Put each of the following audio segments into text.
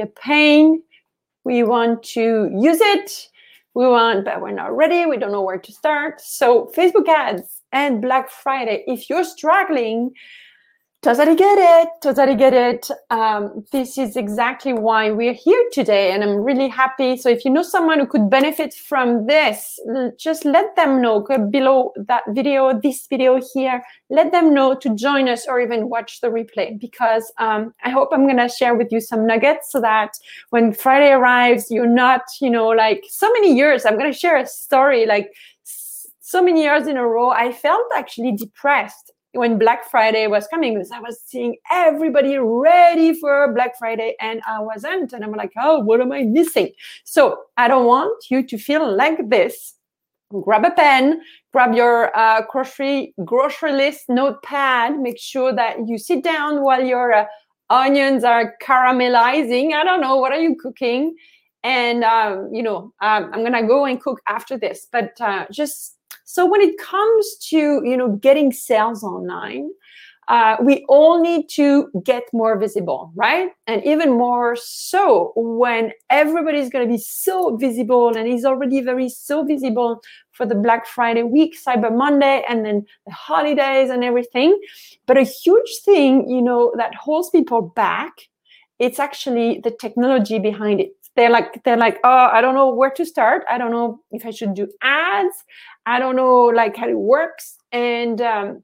a pain. We want to use it. We want, but we're not ready. We don't know where to start. So, Facebook ads and Black Friday, if you're struggling, Totally get it. Totally get it. Um, this is exactly why we're here today, and I'm really happy. So, if you know someone who could benefit from this, just let them know below that video, this video here. Let them know to join us or even watch the replay because um, I hope I'm gonna share with you some nuggets so that when Friday arrives, you're not, you know, like so many years. I'm gonna share a story like so many years in a row. I felt actually depressed when Black Friday was coming, I was seeing everybody ready for Black Friday and I wasn't. And I'm like, oh, what am I missing? So I don't want you to feel like this. Grab a pen, grab your uh, grocery grocery list notepad. Make sure that you sit down while your uh, onions are caramelizing. I don't know what are you cooking, and um, you know um, I'm gonna go and cook after this. But uh, just so when it comes to you know getting sales online, uh, we all need to get more visible, right? And even more so when everybody's going to be so visible and is already very so visible for the Black Friday week, Cyber Monday, and then the holidays and everything. But a huge thing, you know, that holds people back, it's actually the technology behind it they're like they're like oh i don't know where to start. I don't know if i should do ads. I don't know like how it works. And um,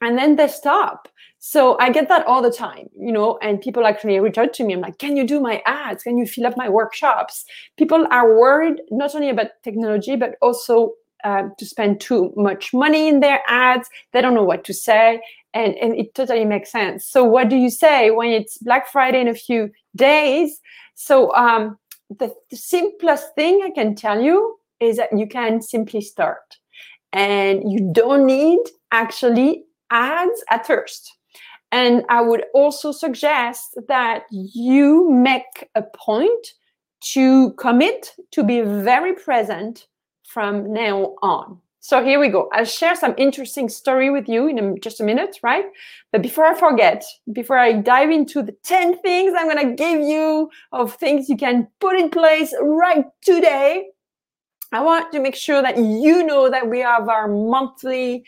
and then they stop. So i get that all the time you know and people actually reach out to me. I'm like can you do my ads? Can you fill up my workshops? People are worried not only about technology but also uh, to spend too much money in their ads. They don't know what to say and, and it totally makes sense. So what do you say when it's black friday in a few days? So um, the, the simplest thing I can tell you is that you can simply start, and you don't need actually ads at first. And I would also suggest that you make a point to commit to be very present from now on. So here we go. I'll share some interesting story with you in just a minute, right? But before I forget, before I dive into the 10 things I'm going to give you of things you can put in place right today, I want to make sure that you know that we have our monthly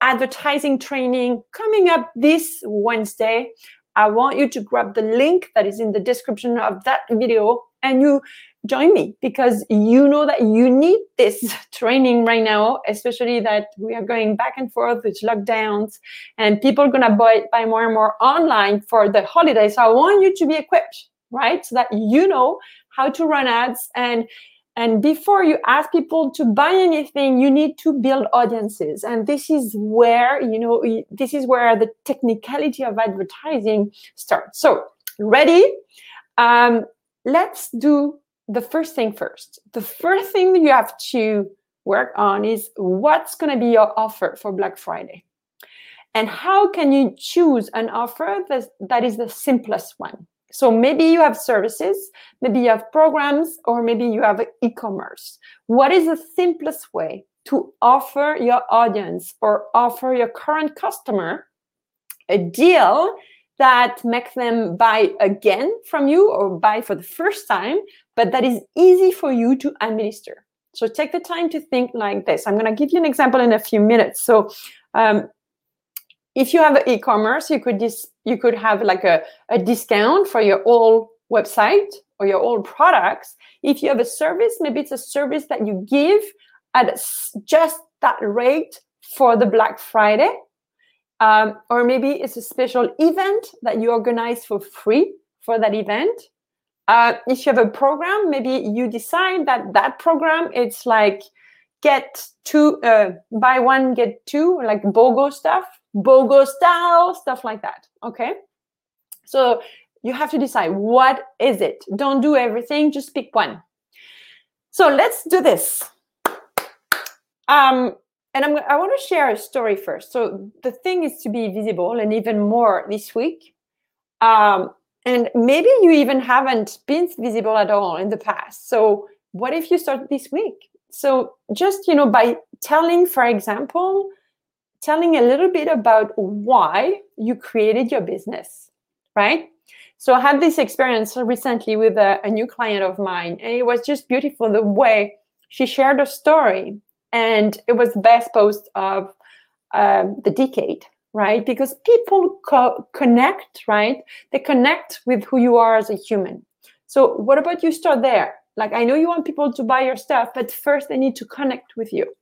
advertising training coming up this Wednesday. I want you to grab the link that is in the description of that video and you join me because you know that you need this training right now, especially that we are going back and forth with lockdowns and people are going to buy, buy more and more online for the holidays. So I want you to be equipped, right? So that you know how to run ads and and before you ask people to buy anything you need to build audiences and this is where you know this is where the technicality of advertising starts so ready um, let's do the first thing first. The first thing that you have to work on is what's going to be your offer for Black Friday. And how can you choose an offer that, that is the simplest one? So maybe you have services, maybe you have programs, or maybe you have e commerce. What is the simplest way to offer your audience or offer your current customer a deal that make them buy again from you or buy for the first time, but that is easy for you to administer. So take the time to think like this. I'm going to give you an example in a few minutes. So um, if you have e-commerce, you could dis- you could have like a, a discount for your old website or your old products. If you have a service, maybe it's a service that you give at just that rate for the Black Friday um, or maybe it's a special event that you organize for free for that event. Uh, if you have a program, maybe you decide that that program it's like get two, uh, buy one get two, like BOGO stuff, BOGO style stuff like that. Okay, so you have to decide what is it. Don't do everything, just pick one. So let's do this. Um, and I'm, I want to share a story first. So the thing is to be visible, and even more this week. Um, and maybe you even haven't been visible at all in the past. So what if you start this week? So just you know, by telling, for example, telling a little bit about why you created your business, right? So I had this experience recently with a, a new client of mine, and it was just beautiful the way she shared her story. And it was the best post of um, the decade, right? Because people co- connect, right? They connect with who you are as a human. So, what about you start there? Like, I know you want people to buy your stuff, but first they need to connect with you.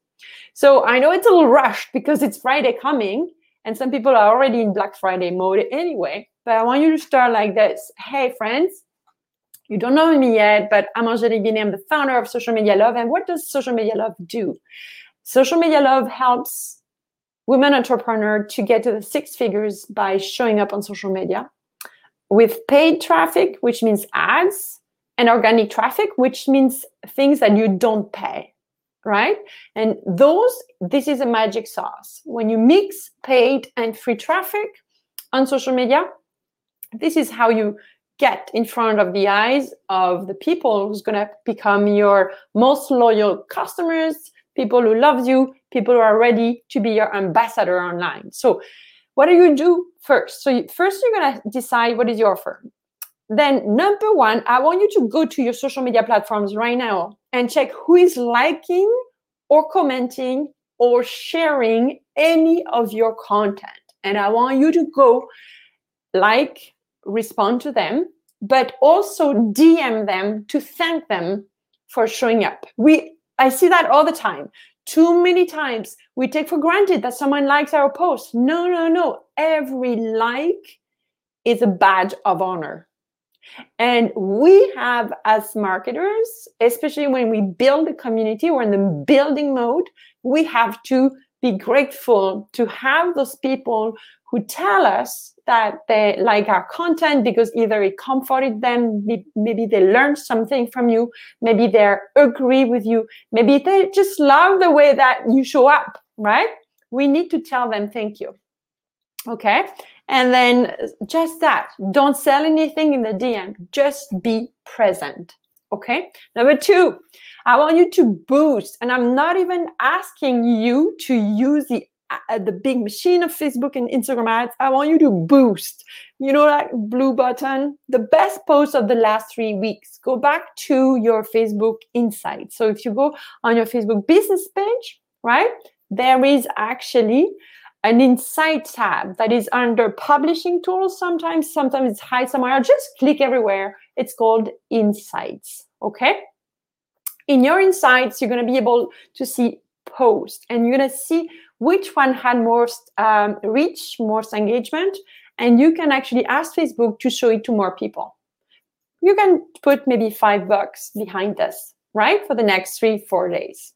So, I know it's a little rushed because it's Friday coming, and some people are already in Black Friday mode anyway. But I want you to start like this Hey, friends, you don't know me yet, but I'm Angelique Binet. I'm the founder of Social Media Love. And what does Social Media Love do? Social Media Love helps women entrepreneur to get to the six figures by showing up on social media with paid traffic, which means ads, and organic traffic, which means things that you don't pay, right? And those, this is a magic sauce. When you mix paid and free traffic on social media, this is how you get in front of the eyes of the people who's going to become your most loyal customers people who loves you people who are ready to be your ambassador online. So what do you do first? So first you're going to decide what is your offer. Then number one i want you to go to your social media platforms right now and check who is liking or commenting or sharing any of your content. And i want you to go like respond to them, but also DM them to thank them for showing up. We I see that all the time. Too many times we take for granted that someone likes our post. No, no, no. Every like is a badge of honor. And we have, as marketers, especially when we build a community, we're in the building mode, we have to be grateful to have those people who tell us that they like our content because either it comforted them, maybe they learned something from you, maybe they agree with you, maybe they just love the way that you show up, right? We need to tell them thank you. Okay. And then just that, don't sell anything in the DM, just be present. Okay. Number two, I want you to boost, and I'm not even asking you to use the Uh, uh, the big machine of Facebook and Instagram ads. I want you to boost. You know that blue button, the best post of the last three weeks. Go back to your Facebook insights. So if you go on your Facebook business page, right, there is actually an insight tab that is under publishing tools sometimes sometimes it's hide somewhere just click everywhere it's called insights okay in your insights, you're going to be able to see posts and you're going to see which one had most um, reach, most engagement, and you can actually ask Facebook to show it to more people. You can put maybe five bucks behind this, right, for the next three, four days.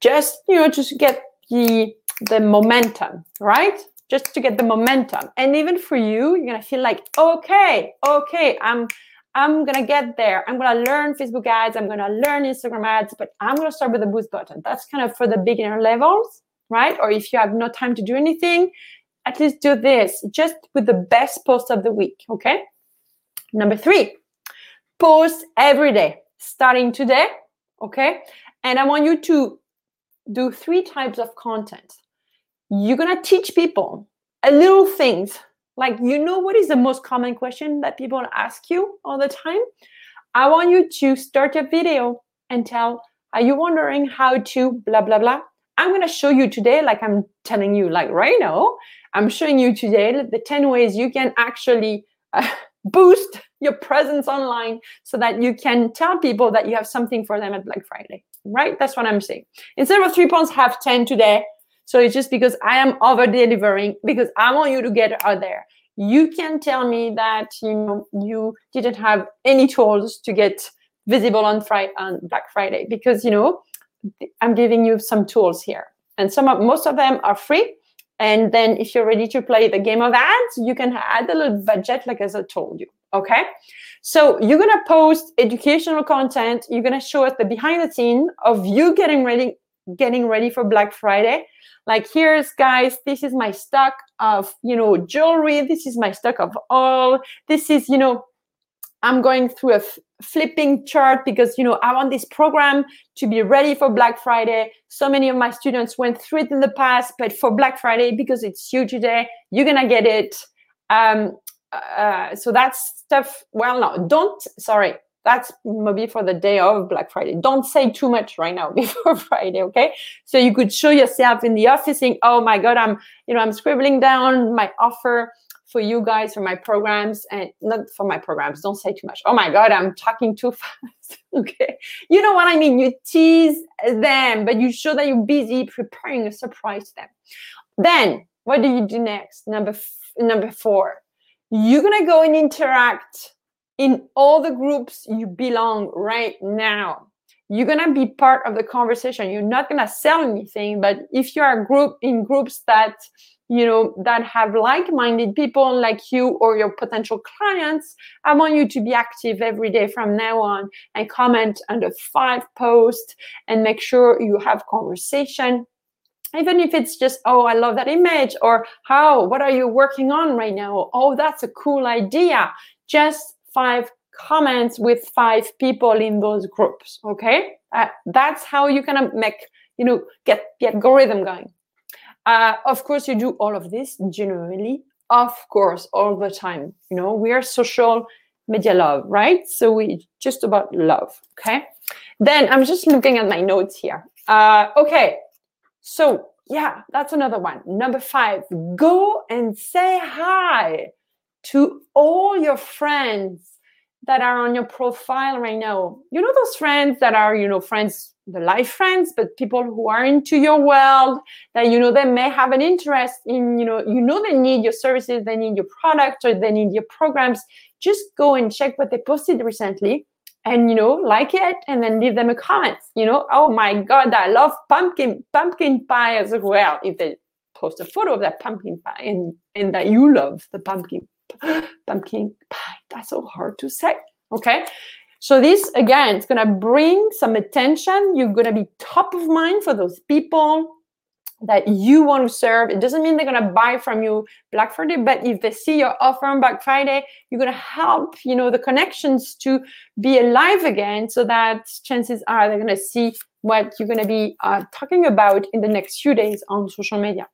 Just you know, just get the the momentum, right? Just to get the momentum, and even for you, you're gonna feel like, okay, okay, I'm I'm gonna get there. I'm gonna learn Facebook ads. I'm gonna learn Instagram ads, but I'm gonna start with the boost button. That's kind of for the beginner levels, right? Or if you have no time to do anything, at least do this just with the best post of the week. Okay. Number three, post every day, starting today. Okay. And I want you to do three types of content. You're gonna teach people a little things like, you know what is the most common question that people ask you all the time? I want you to start a video and tell, are you wondering how to blah, blah, blah? I'm going to show you today, like I'm telling you, like right now, I'm showing you today the 10 ways you can actually uh, boost your presence online so that you can tell people that you have something for them at Black Friday, right? That's what I'm saying. Instead of three pounds, have 10 today. So it's just because I am over delivering because I want you to get out there. You can tell me that you know you didn't have any tools to get visible on Friday on Black Friday because you know I'm giving you some tools here, and some of most of them are free. And then if you're ready to play the game of ads, you can add a little budget, like as I told you. Okay. So you're gonna post educational content. You're gonna show us the behind the scene of you getting ready, getting ready for Black Friday like here's guys this is my stock of you know jewelry this is my stock of oil this is you know i'm going through a f- flipping chart because you know i want this program to be ready for black friday so many of my students went through it in the past but for black friday because it's you today you're gonna get it um, uh, so that's stuff. Well, no, don't. Sorry, that's maybe for the day of Black Friday. Don't say too much right now before Friday, okay? So you could show yourself in the office saying, "Oh my God, I'm, you know, I'm scribbling down my offer for you guys for my programs and not for my programs. Don't say too much. Oh my God, I'm talking too fast. okay. You know what I mean? You tease them, but you show that you're busy preparing a surprise to them. Then what do you do next? Number f- number four, you're gonna go and interact in all the groups you belong right now. You're gonna be part of the conversation. You're not gonna sell anything, but if you are group in groups that you know that have like-minded people like you or your potential clients i want you to be active every day from now on and comment under five posts and make sure you have conversation. Even if it's just oh i love that image or how? What are you working on right now? Oh that's a cool idea. Just five comments with five people in those groups okay? Uh, that's how you of make you know get the algorithm going uh, of course, you do all of this generally, of course, all the time. You know, we are social media love, right? So we just about love. Okay. Then I'm just looking at my notes here. Uh, okay. So yeah, that's another one. Number five, go and say hi to all your friends that are on your profile right now. You know those friends that are, you know, friends the life friends but people who are into your world that you know they may have an interest in you know you know they need your services they need your product or they need your programs. Just go and check what they posted recently and you know like it and then leave them a comment you know oh my god i love pumpkin pumpkin pie as well. If they post a photo of that pumpkin pie and and that you love the pumpkin pumpkin pie. That's so hard to say okay so this again, it's gonna bring some attention. You're gonna be top of mind for those people that you want to serve. It doesn't mean they're gonna buy from you Black Friday, but if they see your offer on Black Friday, you're gonna help, you know, the connections to be alive again, so that chances are they're gonna see what you're gonna be uh, talking about in the next few days on social media.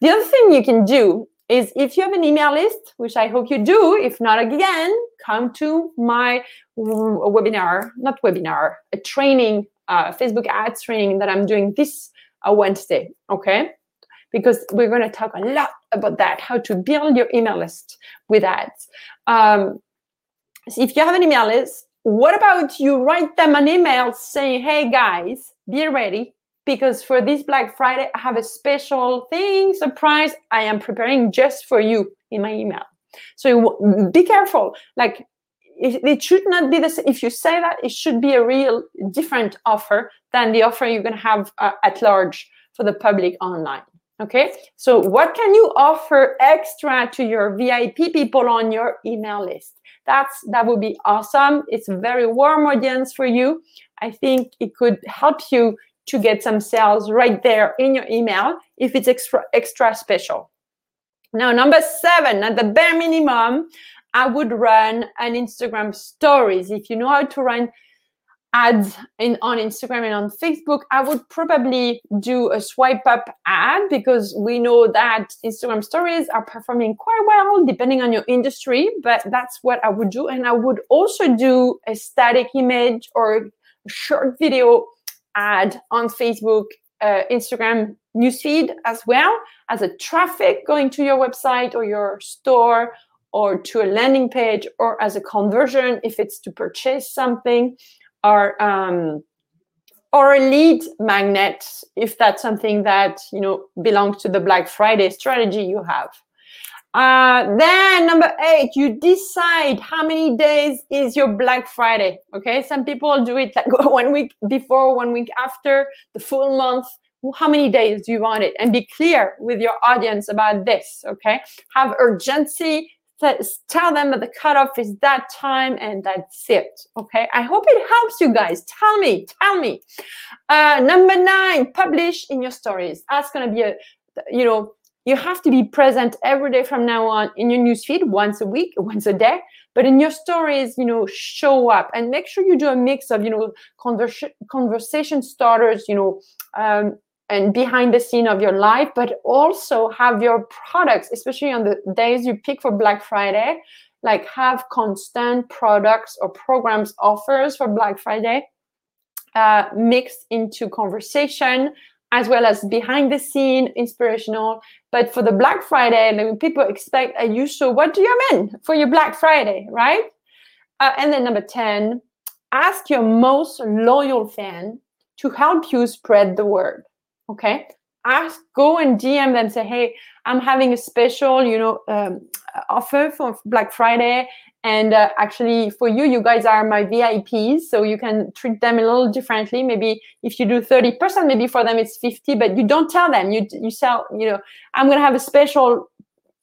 The other thing you can do is if you have an email list, which I hope you do, if not again, come to my webinar, not webinar, a training, uh, Facebook ads training that I'm doing this uh, Wednesday, okay? Because we're going to talk a lot about that, how to build your email list with ads. Um, so if you have an email list, what about you write them an email saying, hey guys, be ready because for this Black Friday, I have a special thing, surprise I am preparing just for you in my email. So be careful. Like it, it should not be same. If you say that, it should be a real different offer than the offer you're going to have uh, at large for the public online. Okay. So what can you offer extra to your VIP people on your email list? That's that would be awesome. It's a very warm audience for you. I think it could help you to get some sales right there in your email if it's extra extra special. Now, number seven, at the bare minimum, I would run an Instagram stories. If you know how to run ads in on Instagram and on Facebook, I would probably do a swipe up ad because we know that Instagram stories are performing quite well depending on your industry, but that's what I would do. And I would also do a static image or a short video ad on Facebook, uh, Instagram newsfeed as well as a traffic going to your website or your store or to a landing page or as a conversion if it's to purchase something or um, or a lead magnet if that's something that you know belongs to the black friday strategy you have uh, then number eight, you decide how many days is your Black Friday. Okay, some people do it like one week before, one week after the full month. How many days do you want it? And be clear with your audience about this. Okay, have urgency. Tell them that the cutoff is that time and that's it. Okay, I hope it helps you guys. Tell me, tell me. Uh, number nine, publish in your stories. That's gonna be a, you know, you have to be present every day from now on in your newsfeed once a week, once a day. But in your stories, you know, show up and make sure you do a mix of, you know, conversation starters, you know, um, and behind the scene of your life, but also have your products, especially on the days you pick for Black Friday, like have constant products or programs offers for Black Friday uh, mixed into conversation as well as behind the scene inspirational. But for the black friday like people expect a so what do you mean for your black friday? Right? Uh, and then number 10 ask your most loyal fan to help you spread the word. Okay? Ask go and dm them say hey i'm having a special you know um, offer for black friday and uh, actually for you you guys are my vips so you can treat them a little differently. Maybe if you do 30% maybe for them it's 50 but you don't tell them. You you sell you know i'm to have a special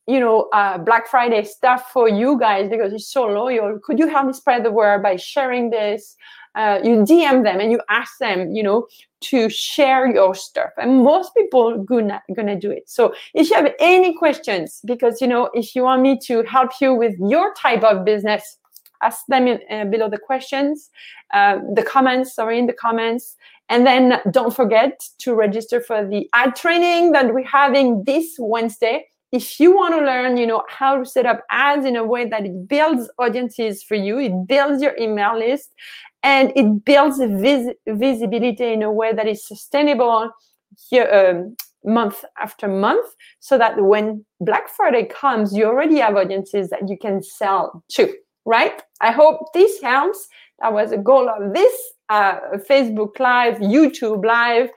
you know uh, black friday stuff for you guys because you're so loyal could you help me spread the word by sharing this uh, you DM them and you ask them, you know, to share your stuff. And most people gonna gonna do it. So if you have any questions, because you know, if you want me to help you with your type of business, ask them in, uh, below the questions, uh, the comments. Sorry, in the comments. And then don't forget to register for the ad training that we're having this Wednesday if you want to learn you know how to set up ads in a way that it builds audiences for you it builds your email list and it builds vis- visibility in a way that is sustainable year, um, month after month so that when black friday comes you already have audiences that you can sell to right? I hope this helps. That was a goal of this uh, facebook live youtube live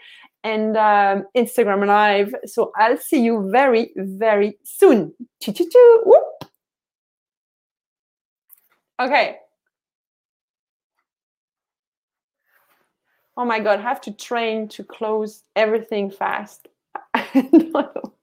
and um, instagram live. So i'll see you very very soon. Okay. Oh my god, I have to train to close everything fast.